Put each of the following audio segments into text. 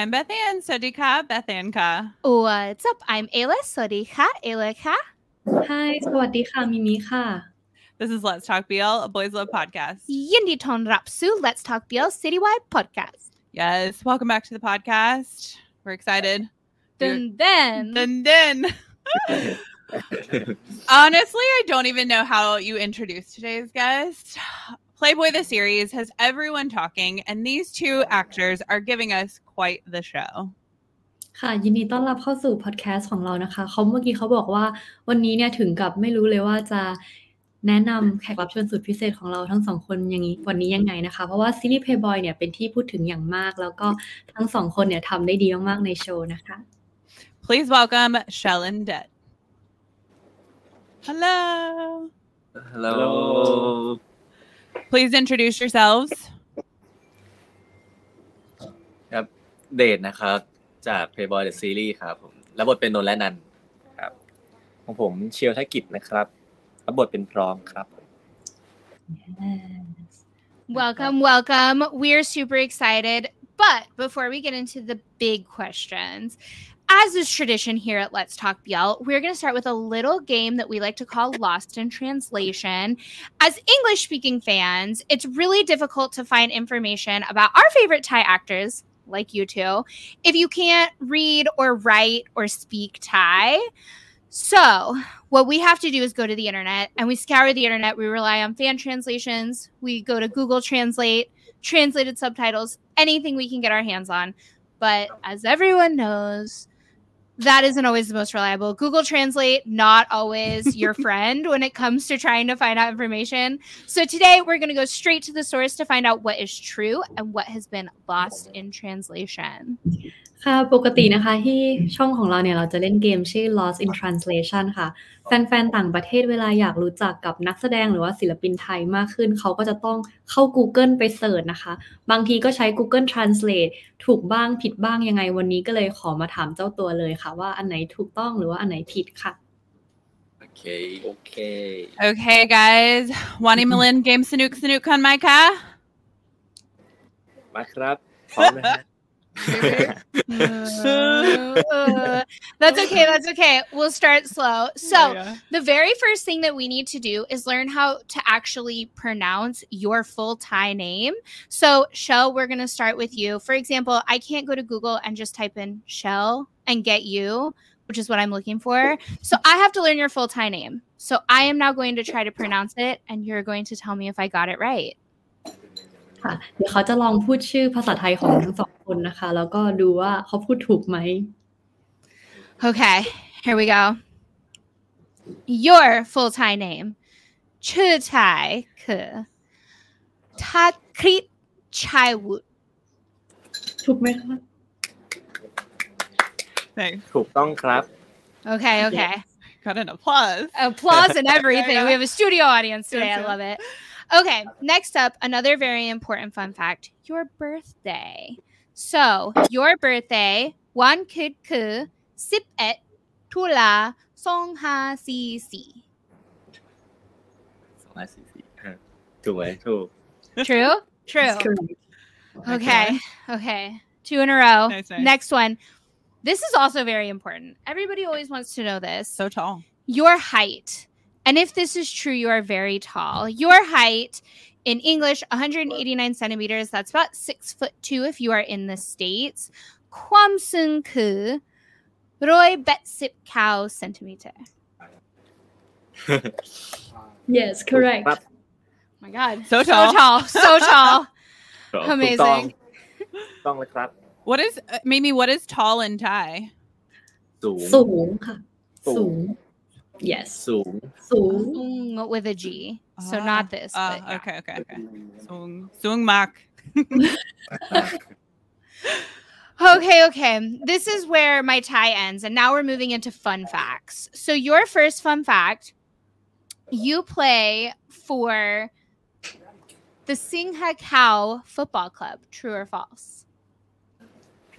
I'm Beth Ann. Sodika, Beth Ka. What's up? I'm Ayla. Sodika, Ayla Ka. Hi, Swadika, Mimi Ka. This is Let's Talk BL, a Boys Love podcast. Yindi Ton Rapsu, Let's Talk BL Citywide podcast. Yes, welcome back to the podcast. We're excited. Dun then. then, then. Honestly, I don't even know how you introduce today's guest. Playboy the series has everyone talking, and these two actors are giving us quite the show. ค่ะยินดีต้อนรับเข้าสู่พอดแคสต์ของเรานะคะเขาเมื่อกี้เขาบอกว่าวันนี้เนี่ยถึงกับไม่รู้เลยว่าจะแนะนำแขกรับเชิญสุดพิเศษของเราทั้งสองคนอย่างนี้วันนี้ยังไงนะคะ เพราะว่าซีรีส์ Playboy เนี่ยเป็นที่พูดถึงอย่างมาก แล้วก็ทั้งสองคนเนี่ยทำได้ดีมาก ๆ ในโชว์นะคะ Please welcome Shell and Det. Hello. Hello. Please introduce yourselves. ครับเดทนะครับ จาก Playboyy The Series ครับผมรับบทเป็นนนท์และนันครับของผมเชียวธกิจนะครับรับบทเป็นพร้อมครับ Welcome, welcome. We're super excited. But before we get into the big questions, as is tradition here at Let's Talk BL, we're going to start with a little game that we like to call Lost in Translation. As English speaking fans, it's really difficult to find information about our favorite Thai actors, like you two, if you can't read or write or speak Thai. So, what we have to do is go to the internet and we scour the internet. We rely on fan translations. We go to Google Translate, translated subtitles, anything we can get our hands on. But as everyone knows, that isn't always the most reliable. Google Translate, not always your friend when it comes to trying to find out information. So today we're going to go straight to the source to find out what is true and what has been lost in translation. ค่ะ ปกตินะคะที่ช่องของเราเนี่ยเราจะเล่นเกมชื่อ Lost in Translation ค่ะ แฟนๆ ต่างประเทศเวลาอยากรู้จักกับนักแสดงหรือว่าศิลปินไทยมากขึ้น เขาก็จะต้องเข้า Google ไปเสิร์ชนะคะ บางทีก็ใช้ Google Translate ถูกบ้างผิดบ้างยังไงวันนี้ก็เลยขอมาถามเจ้าตัวเลยค่ะ ว่าอันไหนถูกต้องหรือว่าอันไหนผิดค่ะโอเคโอเค Okay, guys. Wani Malin game Sanuk Sanuk on my ka. มาครับพร้อมนะฮะ Uh, that's okay. That's okay. We'll start slow. So, the very first thing that we need to do is learn how to actually pronounce your full Thai name. So, Shell, we're going to start with you. For example, I can't go to Google and just type in Shell and get you, which is what I'm looking for. So, I have to learn your full Thai name. So, I am now going to try to pronounce it, and you're going to tell me if I got it right. ค่ะ เดี๋ยวเขาจะลองพูดชื่อภาษาไทยของทั้งสองคนนะคะ แล้วก็ดูว่าเขาพูดถูกไหม Okay, here we go. Your full Thai name. ชื่อไทยคือทักคริตชัยวุฒิถูกไหมคะ Thanks. ถูกต้องครับ Okay, okay. Got an applause. Applause and everything. Yeah. We have a studio audience today. I Yes, love it. Okay, next up, another very important fun fact your birthday. So, your birthday, one could ku sip et tula song ha si si. Song ha si si. Eh, true. True. True. Okay. Okay. Two in a row. Nice, nice. Next one. This is also very important. Everybody always wants to know this. So tall. Your height. And if this is true, you are very tall. Your height in English, 189 centimeters. That's about six foot two if you are in the States. Kwam sun ku roy bet sip cow centimeter. yes correct ครับ Oh my God. So So tall. tall. So tall. ถูกต้อง Amazing. ต้องเลยครับ What is uh, Mimi? What is tall in Thai? สูง สูงค่ะ สู สู ง ง Yes. Sung. Sung. Sung with a G. So ah. not this. Uh, but, yeah. Okay, okay, okay. Sung. Sung Mak. okay, okay. This is where my Thai ends. And now we're moving into fun facts. So, your first fun fact you play for the Singha Cow Football Club. True or false?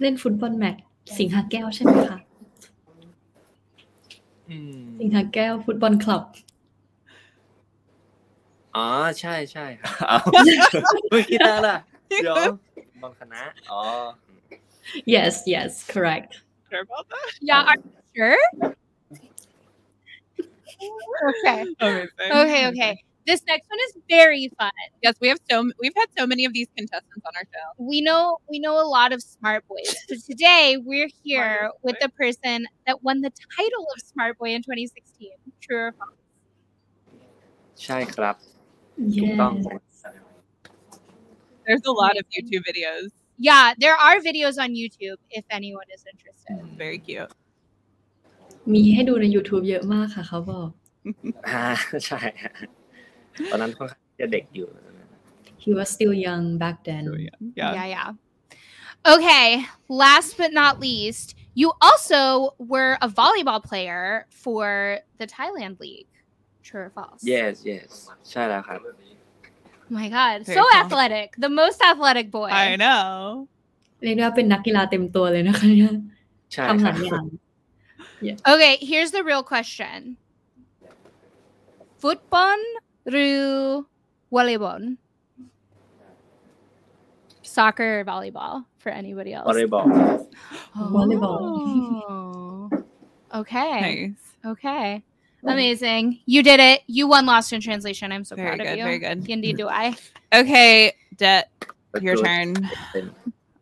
เล่นฟุตบอลแมตช์สิงหาแก้วใช่ไหมคะ สิงหาแก้วฟุตบอลคลับ อ๋อ ใช่ใช่ครับเอาเมื่อกี้ตาล่ะ เดี๋ยวบางคณะ อ๋อ yes yes correct Sure about that? Yeah, are you sure? okay. Amazing. Okay, okay. This next one is very fun. Yes, we have so we've had so many of these contestants on our show. We know we know a lot of smart boys. So today we're here Smartest with the person that won the title of Smart Boy in 2016. True or false? ใช่ครับถูกต้อง yes There's a lot of YouTube videos. Yeah, there are videos on YouTube if anyone is interested. Very cute. มีให้ดูใน YouTube เยอะมากค่ะเขาบอก อ่าใช่ฮะ ตอนนั้นค่อนข้างจะเด็กอยู่ he was still young back then So, yeah. yeah. yeah, yeah. Okay, last but not least, you also were a volleyball player for the Thailand League. True or false? yes yes ใช่แล้วครับ Oh my god, Very so cool. athletic. The most athletic boy. I know. เรียกได้ว่าเป็นนักกีฬาเต็มตัวเลยนะคะเนี่ย ใช่ ทำ ค ห รั ลา บ ยอย่าง Okay, here's the real question. Football through volleyball. Soccer, volleyball for anybody else. Volleyball. Oh. Volleyball. okay. Nice. Okay. Amazing. You did it. You won Lost in Translation. I'm so very proud good, of you. Very good. Indeed, do I. Okay, Dech, your turn.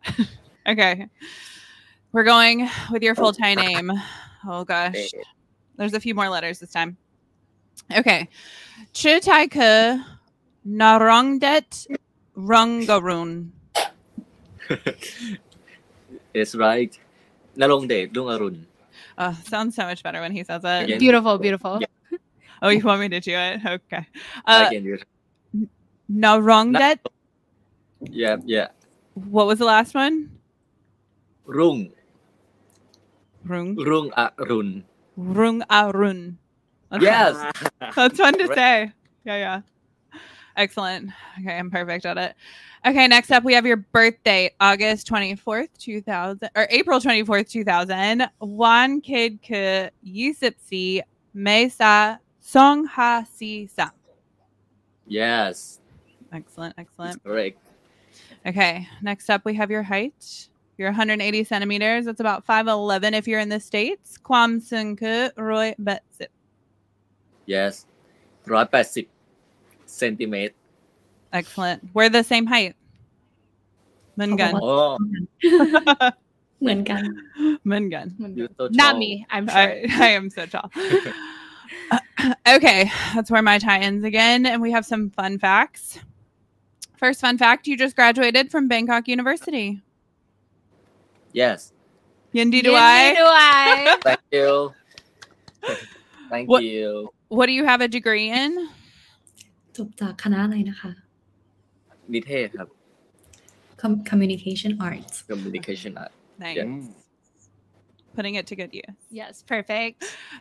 okay. We're going with your full Thai name. Oh, gosh. There's a few more letters this time. Okay. Chitaika Narongdet Rungarun. it's right. Narongdet Rungarun. Oh, ah, sounds so much better when he says it. Again. Beautiful, beautiful. Yeah. Oh, you want me to do it? Okay. Uh, do it. Narongdet. Yeah, yeah. What was the last one? Rung. Rung. Rung Arun. Rung Arun. Yes That's fun to say. Yeah, yeah. Excellent. Okay, I'm perfect at it. Okay, next up we have your birthday, August 24th, 2000 or April 24th, 2000. Wan Kid Ke Yisipsi Mesa Song Ha Si Sa. yes Excellent, excellent. correct Okay, next up we have your height. You're 180 centimeters. That's about 5'11 if you're in the States. Kwam Sunku Roy Betsip yes 180เซนติเมตร excellent we're the same height เหมือนกัน Oh. oh. เหมือนกัน เหมือนกัน you so Not me. I'm sure. I, I am so tall. okay, that's where my Thai ends again. And we have some fun facts. First fun fact you just graduated from Bangkok University. yes Yindi do I. thank you thank What- you What do you have a degree in? จบจากคณะอะไรนะคะ นิเทศครับ Com- communication arts communication art Nice. Yeah. Putting it to good use. yes, perfect.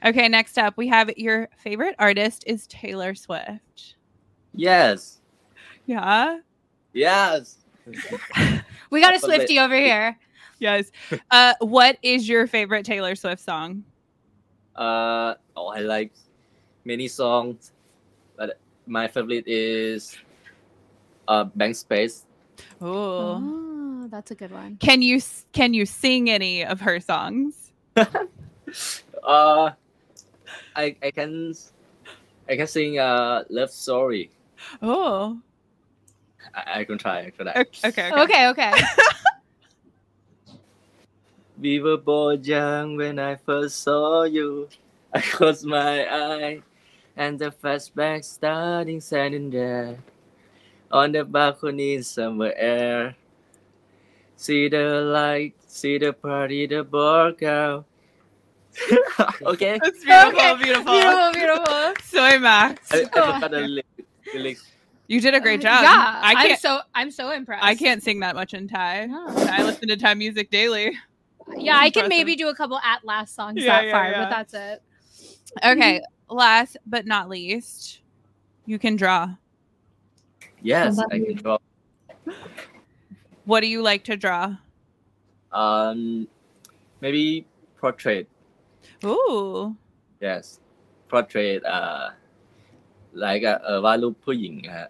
Okay, next up, we have your favorite artist is Taylor Swift. yes Yeah. yes We got a Love it. Swifty over here. Yes. Uh, what is your favorite Taylor Swift song? uh oh I like many songs but my favorite is uh Blank Space Oh. Oh, that's a good one. Can you can you sing any of her songs? uh I I can I can sing uh Love Story Oh. I, I can try for that. Okay. Okay. okay. Okay, okay. We were both young when I first saw you. I closed my eye and the flashback starting standing there on the balcony in summer air. See the light, see the party, the bar girl. okay, That's beautiful. Okay, Beautiful. beautiful, beautiful. Soy Max. I, I forgot the lyrics. lyrics. You did a great uh, job. Yeah, I I'm so I'm so impressed. I can't sing that much in Thai. No. I listen to Thai music daily. Yeah, I can maybe do a couple at last songs Yeah, that yeah, far, yeah. but that's it. Okay Last but not least, you can draw. Yes, about I can you? draw. What do you like to draw? Um, maybe portrait. Ooh. Yes, portrait. Uh, like เอ่อวาดรูปผู้หญิงฮะ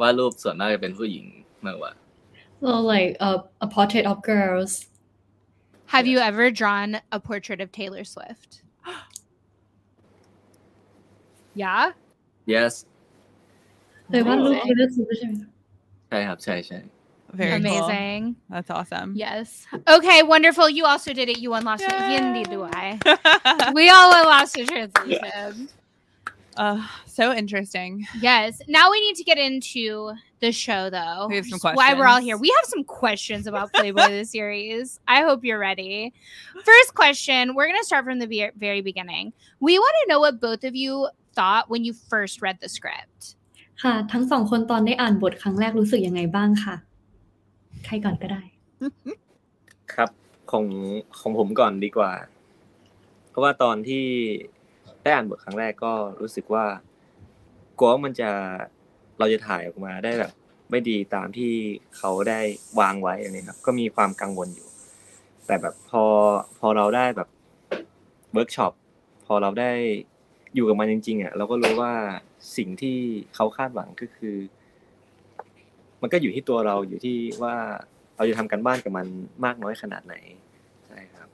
วาดรูปส่วนมากจะเป็นผู้หญิงมากกว่า so like a, a portrait of girls Have you ever drawn a portrait of Taylor Swift? Yeah? Yes. 对方录取的词是 China, China. Very amazing. Cool. That's awesome. Yes. Okay, wonderful. You also did it. You won lost. Indeed do I. we all won lost the transition. Uh, so interesting. Yes. Now we need to get into the show, though. We have some questions. Why we're all here. We have some questions about Playboyy the series. I hope you're ready. First question. We're gonna start from the be- very beginning. We want to know what both of you thought when you first read the script. ค่ะ ทั้งสองคนตอนได้อ่านบทครั้งแรกรู้สึกยังไงบ้างค่ะใครก่อนก็ได้ ครับของของผมก่อนดีกว่า เพราะว่าตอนที่ได้อ่านบทครั้งแรกก็รู้สึกว่ากลัวว่ามันจะเราจะถ่ายออกมาได้แบบ ไม่ดีตามที่เขาได้วางไว้อะไรครับ ก็มีความกังวลอยู่ แต่แบบพอพอเราได้แบบเวิร์กช็อปพอเราได้ อยู่กับมันจริงๆอะเราก็รู้ว่าสิ่งที่เขาคาดหวังก็คือ มันก็อยู่ที่ตัวเราอยู่ที่ว่าเราจะทำกันบ้านกับมันมากน้อยขนาดไหนใช่ครับ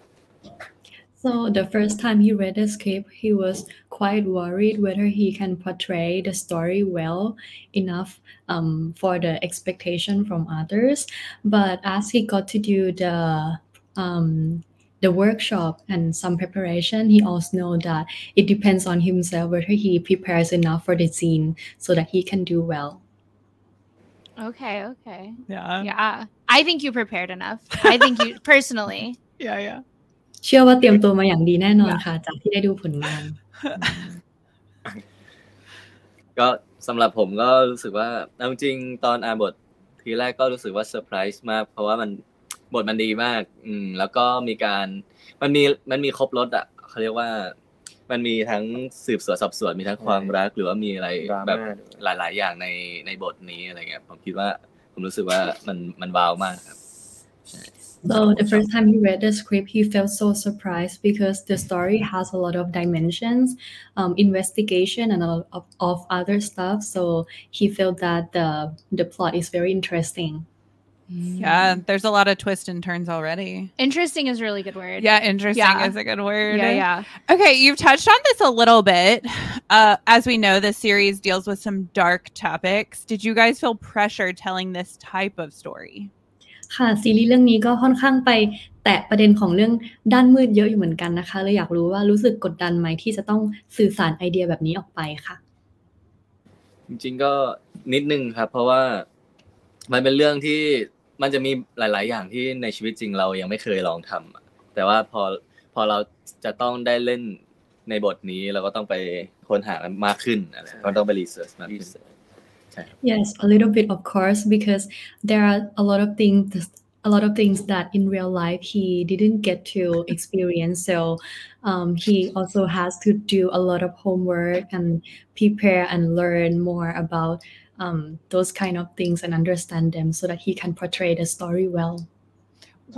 So the first time he read the script, he was quite worried whether he can portray the story well enough um, for the expectation from others. But as he got to do the um, the workshop and some preparation, he also know that it depends on himself whether he prepares enough for the scene so that he can do well. Okay, okay. Yeah. Yeah. I think you prepared enough. I think you personally. Yeah. Yeah. เชื่อว่าเตรียมตัวมาอย่างดีแน่นอนค่ะ จากที่ได้ดูผลงาน ก็สำหรับผมก็รู้สึกว่าเอาจริงๆตอนอ่านบททีแรกก็รู้สึกว่าเซอร์ไพรส์มาก เพราะว่ามัน บทมันดีมาก อืม แล้วก็มีการมันมีมันมีครบรถอะเขาเรียกว่า มันมีทั้งสืบสวนสอบสวนมีทั้งความรักหรือว่ามีอะไรดราม่าแบบด้วยหลาย ๆ อย่างในในบทนี้อะไรเงี้ยผมคิดว่า ผมรู้สึกว่ามันมันว้าวมากครับ So the first time he read the script, he felt so surprised because the story has a lot of dimensions, um, investigation, and a lot of, of other stuff. So he felt that the the plot is very interesting. Yeah. There's a lot of twists and turns already. Interesting is a really good word. Yeah. Interesting Yeah. is a good word. Yeah, yeah. Okay, you've touched on this a little bit. Uh, as we know, this series deals with some dark topics. Did you guys feel pressure telling this type of story? ค่ะซีรีส์เรื่องนี้ก็ค่อนข้างไปแตะประเด็นของเรื่องด้านมืดเยอะอยู่เหมือนกันนะคะเลยอยากรู้ว่ารู้สึกกดดันไหมที่จะต้องสื่อสารไอเดียแบบนี้ออกไปค่ะ จริงๆก็นิดนึงครับ เพราะว่ามันเป็นเรื่องที่ มันจะมีหลาย ๆ อย่างที่ในชีวิตจริงเรายังไม่เคยลองทำอะแต่ว่าพอพอเราจะต้องได้เล่นในบทนี้เราก็ต้องไปค้นหามันมากขึ้นอะไรก็ต้องไปรีเสิร์ชมากขึ้น Yes, a little bit, of course, because there are a lot of things, a lot of things that in real life he didn't get to experience. So um, he also has to do a lot of homework and prepare and learn more about um, those kind of things and understand them, so that he can portray the story well.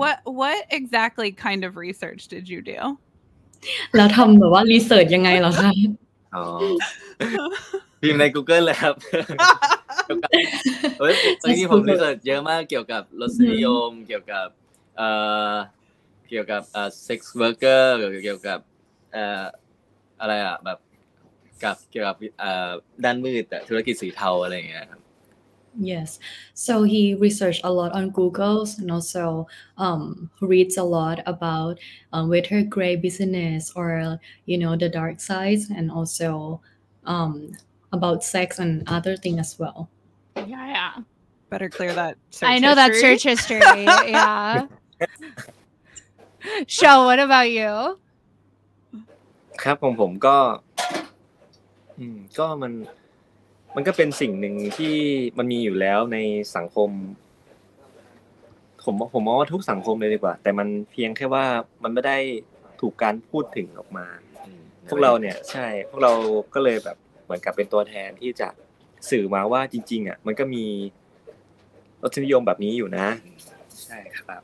What what exactly kind of research did you do? แล้วทำแบบว่ารีเสิร์ชยังไงเหรอคะ อ๋อ พิมพ์ใน Google เลยครับเฮ้ยตอนนี้ผมรีเสิร์ชเยอะมากเกี่ยวกับรสนิยม เกี่ยวกับเอ่อเกี่ยวกับเอ่อ sex worker เกี่ยวกับเอ่ออะไรอ่ะแบบ Yes. So he researched a lot on Google's and also um, reads a lot about um, her gray business or, you know, the dark sides and also um, about sex and other things as well. Yeah, yeah. Better clear that. I know history. that search history. yeah. Shell, what about you? อืมก็มันมันก็เป็นสิ่งหนึ่งที่มันมีอยู่แล้วในสังคม ผมผมมองว่าทุกสังคมเลยดีกว่า แต่มันเพียงแค่ว่ามันไม่ได้ถูกการพูดถึงออกมา พวกเราเนี่ยใช่ พวกเราก็เลยแบบเหมือนกับเป็นตัวแทนที่จะสื่อมาว่าจริง ๆ อะ มันก็มีรสนิยมแบบนี้อยู่นะ ใช่ครับ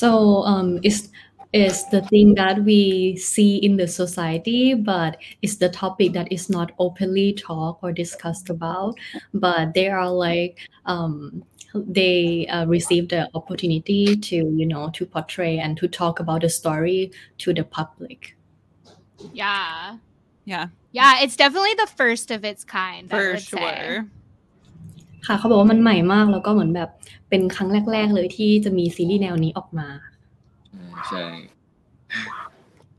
So um, it's is the thing that we see in the society, but it's the topic that is not openly talked or discussed about. But they are like um, they uh, receive the opportunity to you know to portray and to talk about the story to the public. Yeah. Yeah, Yeah, it's definitely the first of its kind. I for would say. sure. ค่ะเขาบอกว่ามันใหม่มากแล้วก็เหมือนแบบเป็นครั้งแรก ๆ เลยที่จะมีซีรีส์แนวนี้ออกมา ใช่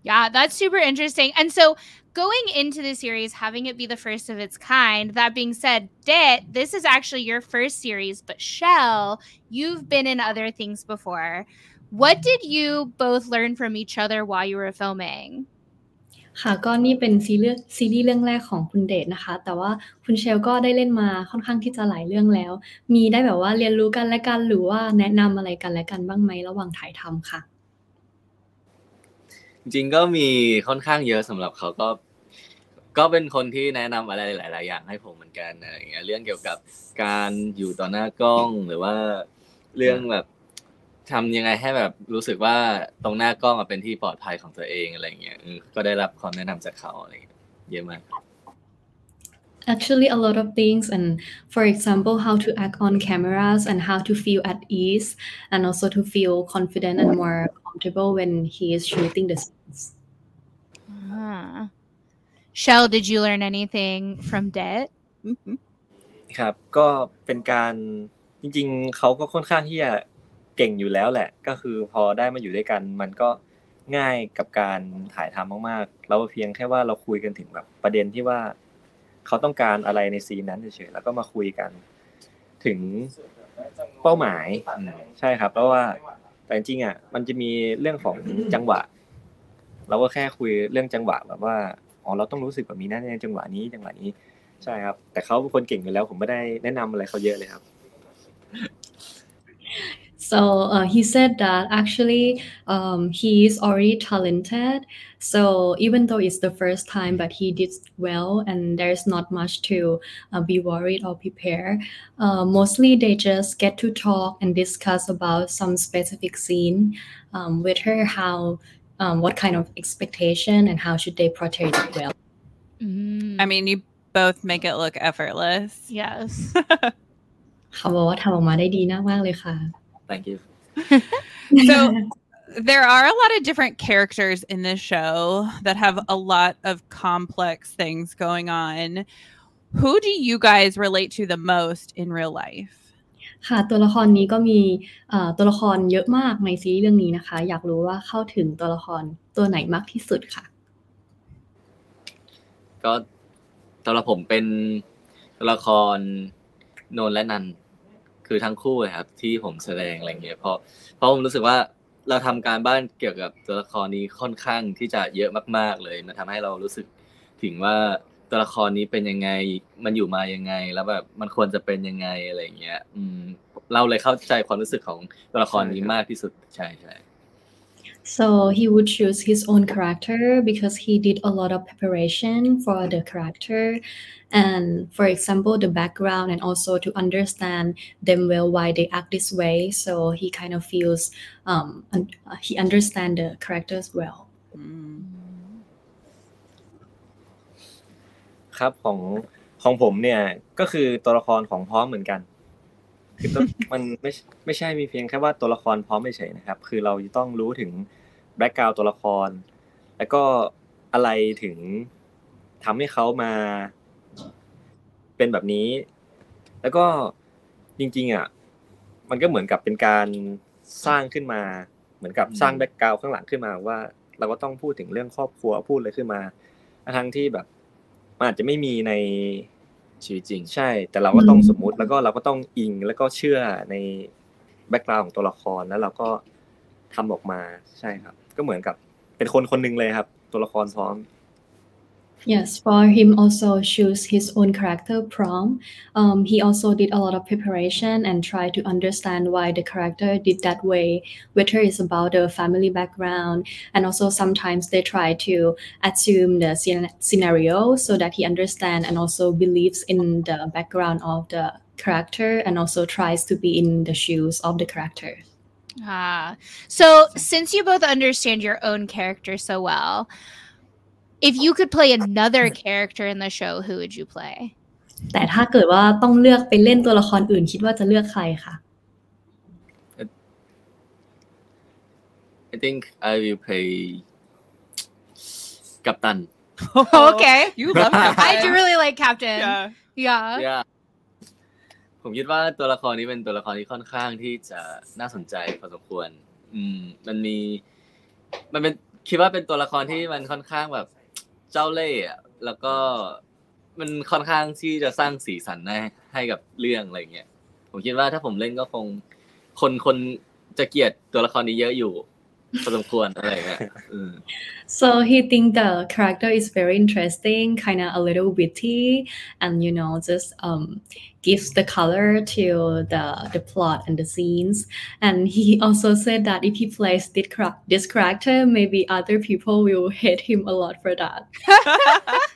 Yeah, that's super interesting. And so going into the series, having it be the first of its kind, that being said, Det, this is actually your first series, but Shell, you've been in other things before. What did you both learn from each other while you were filming? ค่ะก็นี่เป็นซีรีส์ซีรีส์เรื่องแรกของคุณเดชนะคะ แต่ว่าคุณเชลก็ได้เล่นมาค่อนข้างที่จะหลายเรื่องแล้ว มีได้แบบว่าเรียนรู้กันและกันหรือว่าแนะนำอะไรกันและกันบ้างไหมระหว่างถ่ายทำค่ะ จริงๆก็มีค่อนข้างเยอะสำหรับเขาก็ ก็เป็นคนที่แนะนำอะไรหลาย ๆ อย่างให้ผมเหมือนกันอะไรอย่างเงี้ยเรื่องเกี่ยวกับการอยู่ต่อหน้ากล้องหรือว่าเรื่องแบบทำยังไงให้แบบรู้สึกว่าตรงหน้ากล้องอะเป็นที่ปลอดภัยของตัวเองอะไรอย่างเงี้ยเออก็ได้รับความแนะนำจากเขาอะไรอย่างเงี้ยเยอะมาก Actually, a lot of things, and for example, how to act on cameras and how to feel at ease, and also to feel confident and more comfortable when he is shooting the scenes. Ah. Shell, did you learn anything from Det? ครับก็เป็นการจริง ๆเขาก็ค่อนข้างที่จะเก่งอยู่แล้วแหละ ก็คือพอได้มาอยู่ด้วยกัน มันก็ง่ายกับการถ่ายทำมากๆเราเพียงแค่ว่าเราคุยกันถึงแบบประเด็นที่ว่าเขาต้องการอะไรในซีนนั้นเฉยๆแล้วก็มาคุยกัน ถึงเป้าหมายอืมใช่ครับ เพราะว่า แต่จริงๆอะมันจะมีเรื่องของจังหวะ เราก็แค่คุยเรื่องจังหวะแบบว่าอ๋อเราต้องรู้สึกแบบนี้นะในจังหวะนี้จังหวะนี้ใช่ครับ แต่เขาเป็นคนเก่งอยู่แล้ว ผมไม่ได้แนะนำอะไรเขาเยอะเลยครับ So uh, he said that actually um, he is already talented. So even though it's the first time, but he did well, and there's not much to uh, be worried or prepare. Uh, mostly they just get to talk and discuss about some specific scene um, with her, how um, what kind of expectation and how should they portray it well. Mm, I mean, you both make it look effortless. yes. เขาบอกว่าทำออกมาได้ดีมากๆเลยค่ะ thank you So there are a lot of different characters in this show that have a lot of complex things going on. Who do you guys relate to the most in real life? ค่ะตัวละครนี้ก็มีเอ่อตัวละครเยอะมากในซีรีส์เรื่องนี้นะคะ อยากรู้ว่าเข้าถึงตัวละครตัวไหนมากที่สุดค่ะ ก็สำหรับผมเป็นตัวละครโนนและนัน คือทั้งคู่เลยครับ ที่ผมแสดงอะไรเงี้ยเพราะเพราะผมรู้สึกว่าเราทำการบ้านเกี่ยวกับตัวละครนี้ค่อนข้างที่จะเยอะมาก ๆ เลยมันทำให้เรารู้สึกถึงว่าตัวละครนี้เป็นยังไง มันอยู่มายังไง แล้วแบบมันควรจะเป็นยังไงอะไรเงี้ย อืม เราเลยเข้าใจความรู้สึกของตัวละครนี้มากที่สุดใช่ใช่ So he would choose his own character because he did a lot of preparation for the character and for example the background and also to understand them well why they act this way so he kind of feels um un- uh, he understand the characters well Mm. ครับของของผมเนี่ยก็คือตัวละครของพร้อมเหมือนกัน คือตัวมันไม่ไม่ใช่มีเพียงแค่ว่าตัวละครพร้อมเฉยๆนะครับ คือเราต้องรู้ถึงแบ็กกราวตัวละคร แล้วก็อะไรถึงทำให้เขามา เป็นแบบนี้ แล้วก็จริง ๆ อะ มันก็เหมือนกับเป็นการสร้างขึ้นมา เหมือนกับสร้างแบ็กกราวข้างหลังขึ้นมาว่า เราก็ต้องพูดถึงเรื่องครอบครัวพูดอะไรขึ้นมาทั้งที่แบบมันอาจจะไม่มีใน ชีวิตจริง ใช่ แต่เราก็ต้องสมมุติแล้วก็เราก็ต้องอิงแล้วก็เชื่อในแบ็กกราวของตัวละครแล้วเราก็ทำออกมาใช่ครับ ก็เหมือนกับเป็นคนคนหนึงเลยครับ ตัวละครพร้อม Yes, for him also choose his own character prom. Um, he also did a lot of preparation and tried to understand why the character did that way, whether it's about the family background, and also sometimes they try to assume the scen- scenario so that he understand and also believes in the background of the character and also tries to be in the shoes of the character. Ah, so since you both understand your own character so well, if you could play another character in the show, who would you play? แต่ถ้าเกิดว่าต้องเลือกไปเล่นตัวละครอื่น คิดว่าจะเลือกใครคะ I think I will play กัปตัน okay. You love Captain. I do really like Captain. Yeah. Yeah. yeah ผมคิดว่าตัวละครนี้เป็นตัวละครที่ค่อนข้างที่จะน่าสนใจพอสมควร อืม มันมี มันเป็นคิดว่าเป็นตัวละครที่มันค่อนข้างแบบ เจ้าเล่ห์อะแล้วก็มันค่อนข้างที่จะสร้างสีสันให้ให้กับเรื่องอะไรเงี้ยผมคิดว่าถ้าผมเล่นก็คง คนคนจะเกลียดตัวละครนี้เยอะอยู่ พอสมควรอะไรเงี้ยอืม so he think the character is very interesting kind of a little witty and you know just um gives the color to the the plot and the scenes and he also said that if he plays this, chara- this character maybe other people will hate him a lot for that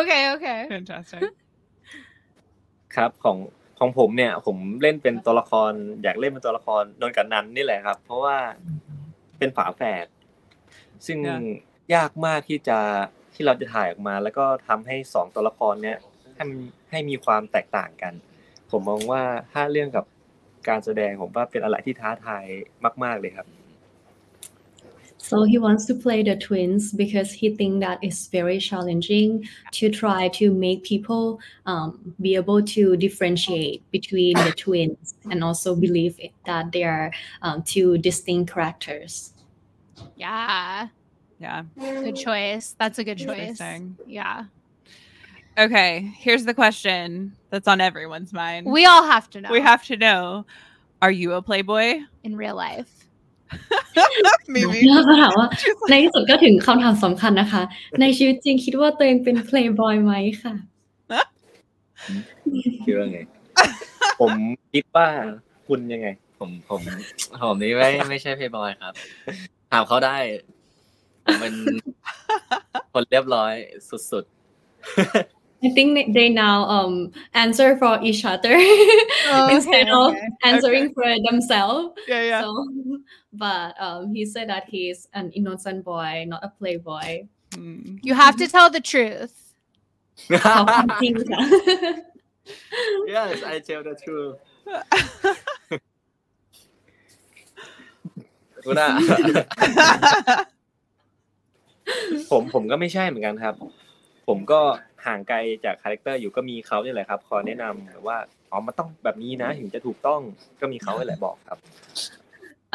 okay, okay. Fantastic. ครับของ ของผมเนี่ย ผมเล่นเป็นตัวละคร อยากเล่นเป็นตัวละครนนท์กับนันนี่แหละครับ เพราะว่าเป็นฝาแฝดซึ่ง Yeah. ยากมากที่จะที่เราจะถ่ายออกมา แล้วก็ทำให้สองตัวละครเนี่ยให้มันให้มีความแตกต่างกัน ผมมองว่าถ้าเรื่องกับการแสดงผมว่าเป็นอะไรที่ท้าทายมาก ๆเลยครับ So he wants to play the twins because he think that it's very challenging to try to make people um, be able to differentiate between the twins and also believe that they are um, two distinct characters. Yeah. Yeah. Good choice. That's a good choice. Interesting. Yeah. Okay. Here's the question that's on everyone's mind. We all have to know. we have to know: Are you a playboy? in real life. Maybe. แล้วก็ถามว่า ในที่สุดก็ถึงคำถามสำคัญนะคะ ในชีวิตจริงคิดว่าตัวเองเป็น playboy ไหมค่ะคิดว่าไง ผมคิดว่าคุณยังไง ผมผมผมนี่ไม่ไม่ใช่เพย์บอยครับ ถามเขาได้ผมเป็นคนเรียบร้อยสุด I think they- they now um answer for each other instead of answering for themselves. Yeah, yeah. So, but um, he said that he's an innocent boy, not a playboy. Hmm. You have to tell the truth. เขาความจริงค่ะ ๆ yes I tell the truth คุณอะ ผมผมก็ไม่ใช่เหมือนกันครับ ผมก็ ห่างไกลจากคาแรคเตอร์อยู่ก็มีเขาเนี่ยแหละครับคอยแนะนำว่าอ๋อมันต้องแบบนี้นะถึงจะถูกต้องก็มีเขาเนี่ยแหละบอกครับ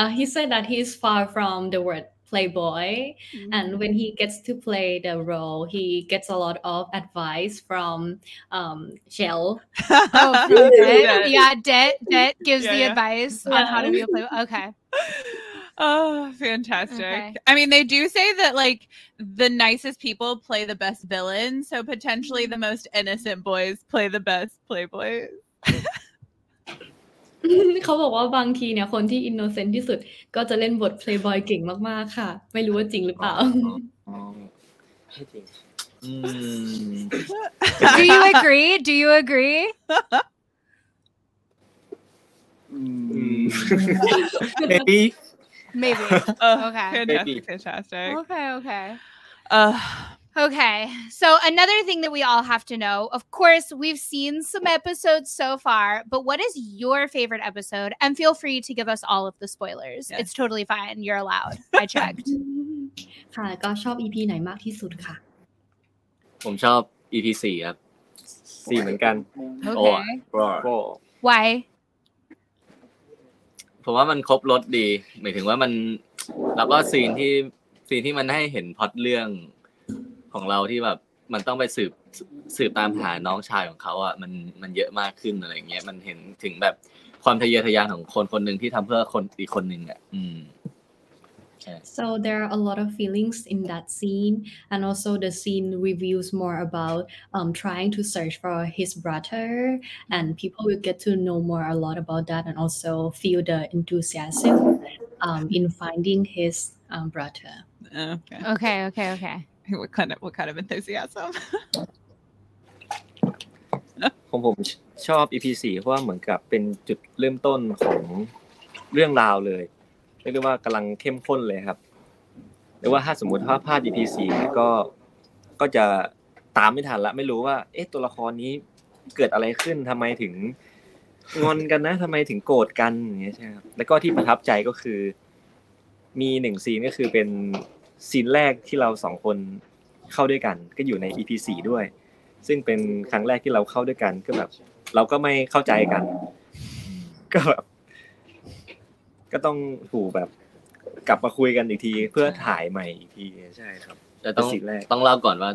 Uh, he said that he's far from the word playboy, and when he gets to play the role, he gets a lot of advice from um, Shell. Oh, from Det. Yeah. yeah, Det, Det gives Yeah, the yeah. advice on how to be a playboy. Okay. Oh, fantastic. Okay. I mean, they do say that like the nicest people play the best villains, so potentially the most innocent boys play the best playboys. เขาบอกว่าบางทีเนี่ยคนที่อินโนเซนต์ที่สุดก็จะเล่นบท playboy เก่งมากๆค่ะ ไม่รู้ว่าจริงหรือเปล่า อ๋อไม่จริง อืม Do you agree? Do you agree? อืม maybe Maybe. Oh, Okay. Fantastic, fantastic. Okay, okay. Uh, Okay. So another thing that we all have to know, of course, we've seen some episodes so far, but what is your favorite episode? And feel free to give us all of the spoilers. Yeah. It's totally fine. You're allowed. I checked. ค่ะ ก็ชอบ EP ไหนมากที่สุดค่ะ ผมชอบ EP สี่ครับ สี่เหมือนกัน โอ้ Okay. ก็ Why? ผมว่ามันครบรถดี หมายถึงว่ามันแล้วก็ซีนที่ซีนที่มันให้เห็นพล็อตเรื่องของเราที่แบบมันต้องไปสืบสืบตามหาน้องชายของเขาอะมันมันเยอะมากขึ้นอะไรเงี้ยมันเห็นถึงแบบความทะเยอทะยานของคนคนหนึ่งที่ทำเพื่อคนอีกคนหนึ่งอะ อืม ใช่ So there are a lot of feelings in that scene, and also the scene reveals more about um, trying to search for his brother, and people will get to know more a lot about that, and also feel the enthusiasm um, in finding his um, brother. okay. Okay, okay, okay. What kind of what kind of enthusiasm? ของผมชอบ EP สี่เพราะว่าเหมือนกับเป็นจุดเริ่มต้นของ เรื่องราวเลยเ รียกได้ว่ากำลังเข้มข้นเลยครับหรือว่าถ้าสมมติว่าพลาด EP สี่ก็ก็จะตามไม่ทันละไม่รู้ว่า เอ๊ะตัวละครนี้เกิดอะไรขึ้นทำไมถึงงอนกันนะทำไมถึงโกรธกันอย่างเงี้ยใช่ครับแล้วก็ที่ประทับใจก็คือ มีหนึ่งซีนก็คือเป็นซีนแรกที่เราสองคนเข้าด้วยกัน ก็อยู่ใน EP สี่ด้วย ซึ่งเป็นครั้งแรกที่เราเข้าด้วยกันก็แบบ เราก็ไม่เข้าใจกัน ก็แบบ ก็ต้องถูกแบบกลับมาคุยกันอีกที เพื่อถ่ายใหม่อีกทีใช่ครับแต่ต้องเป็นซีนแรกต้องเล่าก่อนว่า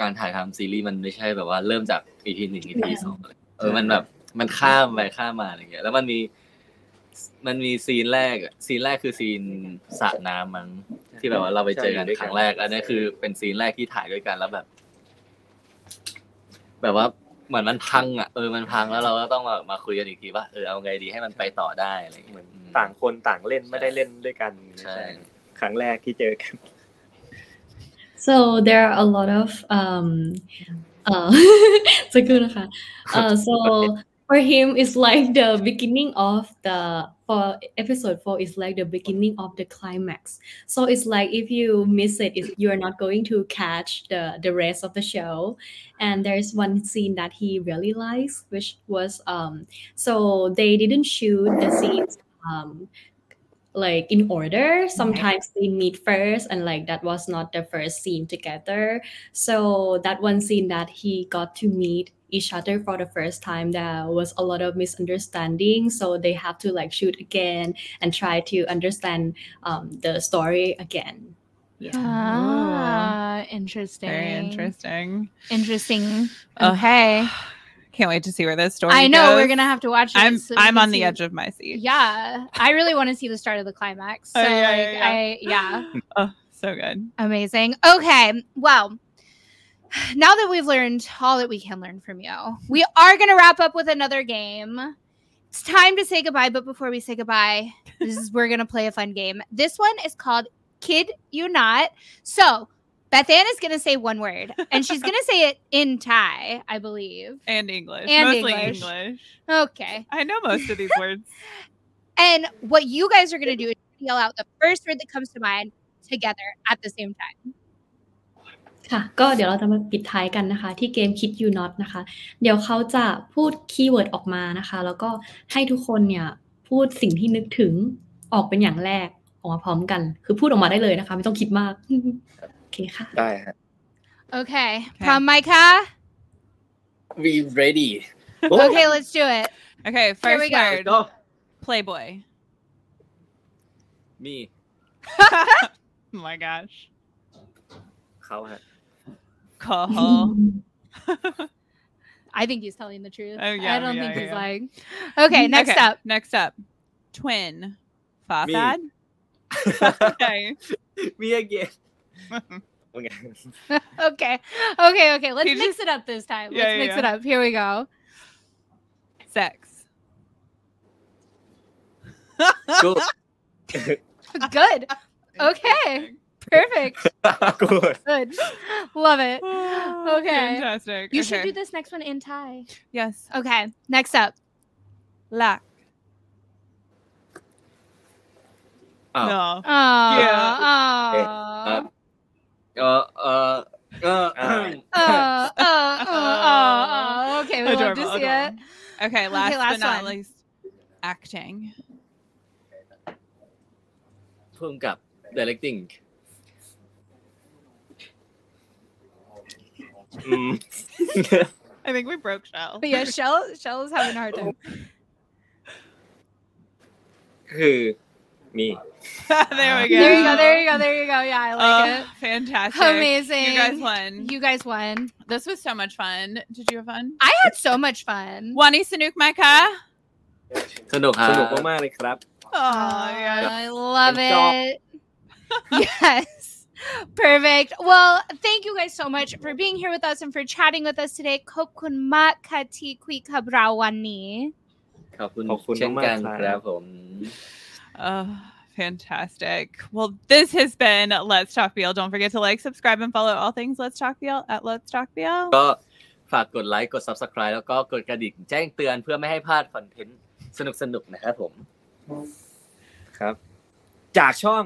การถ่ายทำซีรีส์มันไม่ใช่แบบว่าเริ่มจาก EP หนึ่ง EP สองอะไรเออมันแบบมันข้ามไปข้ามมาอะไรเงี้ย แล้วมันมีมันมีซีนแรกอะซีนแรกคือซีนสระน้ำมั้งที่แบบว่าเราไปเจอกันใช่อยู่ด้วยกันครั้งแรก อันนี้คือเป็นซีนแรกที่ถ่ายด้วยกันแล้วแบบ แบบว่า เหมือนมันพังอะเออมันพังแล้วเราก็ต้องมามาคุยกันอีกทีว่าเออเอาไงดีให้มันไปต่อได้อะไรอย่างเหมืเงี้อยนอืมต่างคนต่างเล่นไม่ได้เล่นด้วยกันใช่ครั้งแรกที่เจอกัน So there are a lot of um uh สักครู่นะคะ uh so for him it's like the beginning of the for episode 4 is like the beginning of the climax. So it's like if you miss it, you're not going to catch the the rest of the show. And there's one scene that he really likes which was um so they didn't shoot the scenes um like in order sometimes they meet first and like that was not the first scene together so that one scene that he got to meet each other for the first time there was a lot of misunderstanding so they have to like shoot again and try to understand um, the story again yeah Ah, interesting. Very interesting. Interesting. Ugh. Okay. Can't wait to see where this story I know goes. we're gonna have to watch it. I'm so I'm on the edge of my seat. Yeah, I really want to see the start of the climax. Oh, so Oh, yeah, like, yeah. I yeah, Oh, so good. amazing. Okay, well, now that we've learned all that we can learn from you, we are gonna wrap up with another game. It's time to say goodbye, but before we say goodbye, this is we're gonna play a fun game. This one is called Kid You Not. So Beth Ann is gonna say one word, and she's gonna say it in Thai, I believe. And English. And Mostly English. English. Okay. I know most of these words. And what you guys are going to do is yell out the first word that comes to mind together at the same time. ค่ะ ก็เดี๋ยวเราจะมาปิดท้ายกันนะคะ ที่เกม Kid You Not นะคะ เดี๋ยวเขาจะพูดคีย์เวิร์ดออกมานะคะ แล้วก็ให้ทุกคนเนี่ย พูดสิ่งที่นึกถึงออกเป็นอย่างแรกออกมาพร้อมกัน คือพูดออกมาได้เลยนะคะ ไม่ต้องคิดมาก โอเคค่ะ ได้ฮะ Okay. Prom Micah. we ready Okay, let's do it. Okay, Here first we go. word. go Playboy. me oh my gosh. เขาฮะ Koho. I think he's telling the truth. Oh, yeah, I don't yeah, think he's yeah. lying. Okay, next Okay, up. Next up. Twin. Fafad. okay. me again โอเค Okay. Okay, okay. Let's He mix just- it up this time. Yeah, Let's yeah, mix yeah. it up. Here we go. Sex. go Good. Okay. Perfect. good Good. Love it. Oh, Okay. Fantastic. You should do this next one in Thai. Yes. Okay. Next up. Lack. Oh. No. Oh. Yeah. Oh เออเออเออ Oh, oh, oh, oh, oh. Okay, we love to Adorable, see it. adorable. Okay, last, last but not one. least, acting. เพิ่มกับ directing อืม I think we broke Shell. But yeah, Shell Shell is having a hard time. คือ มี there we go. There you go, there you go, there you go. Yeah, I Oh, like fantastic. it. Amazing. You guys won. You guys won. This was so much fun. Did you have fun? I had so much fun. Wani Sanuk Micah. สนุกครั สนุก บ มากๆเลยครับ Oh, yeah. I love Enjoy. it. yes. Perfect. Well, thank you guys so much for being here with us and for chatting with us today. Khop kun mak kati kui kabrawani. ขอบคุณ ขอบคุณ เช่นกัน มากๆ ค ครั รับบ ผม Oh, fantastic. Well, this has been Let's Talk BL. Don't forget to like, subscribe, and follow all things Let's Talk BL at Let's Talk BL. ก็ฝากกดไลค์ กด subscribe แล้วก็กดกระดิ่งแจ้งเตือนเพื่อไม่ให้พลาดคอนเทนต์สนุกๆนะครับผม ครับ จากช่อง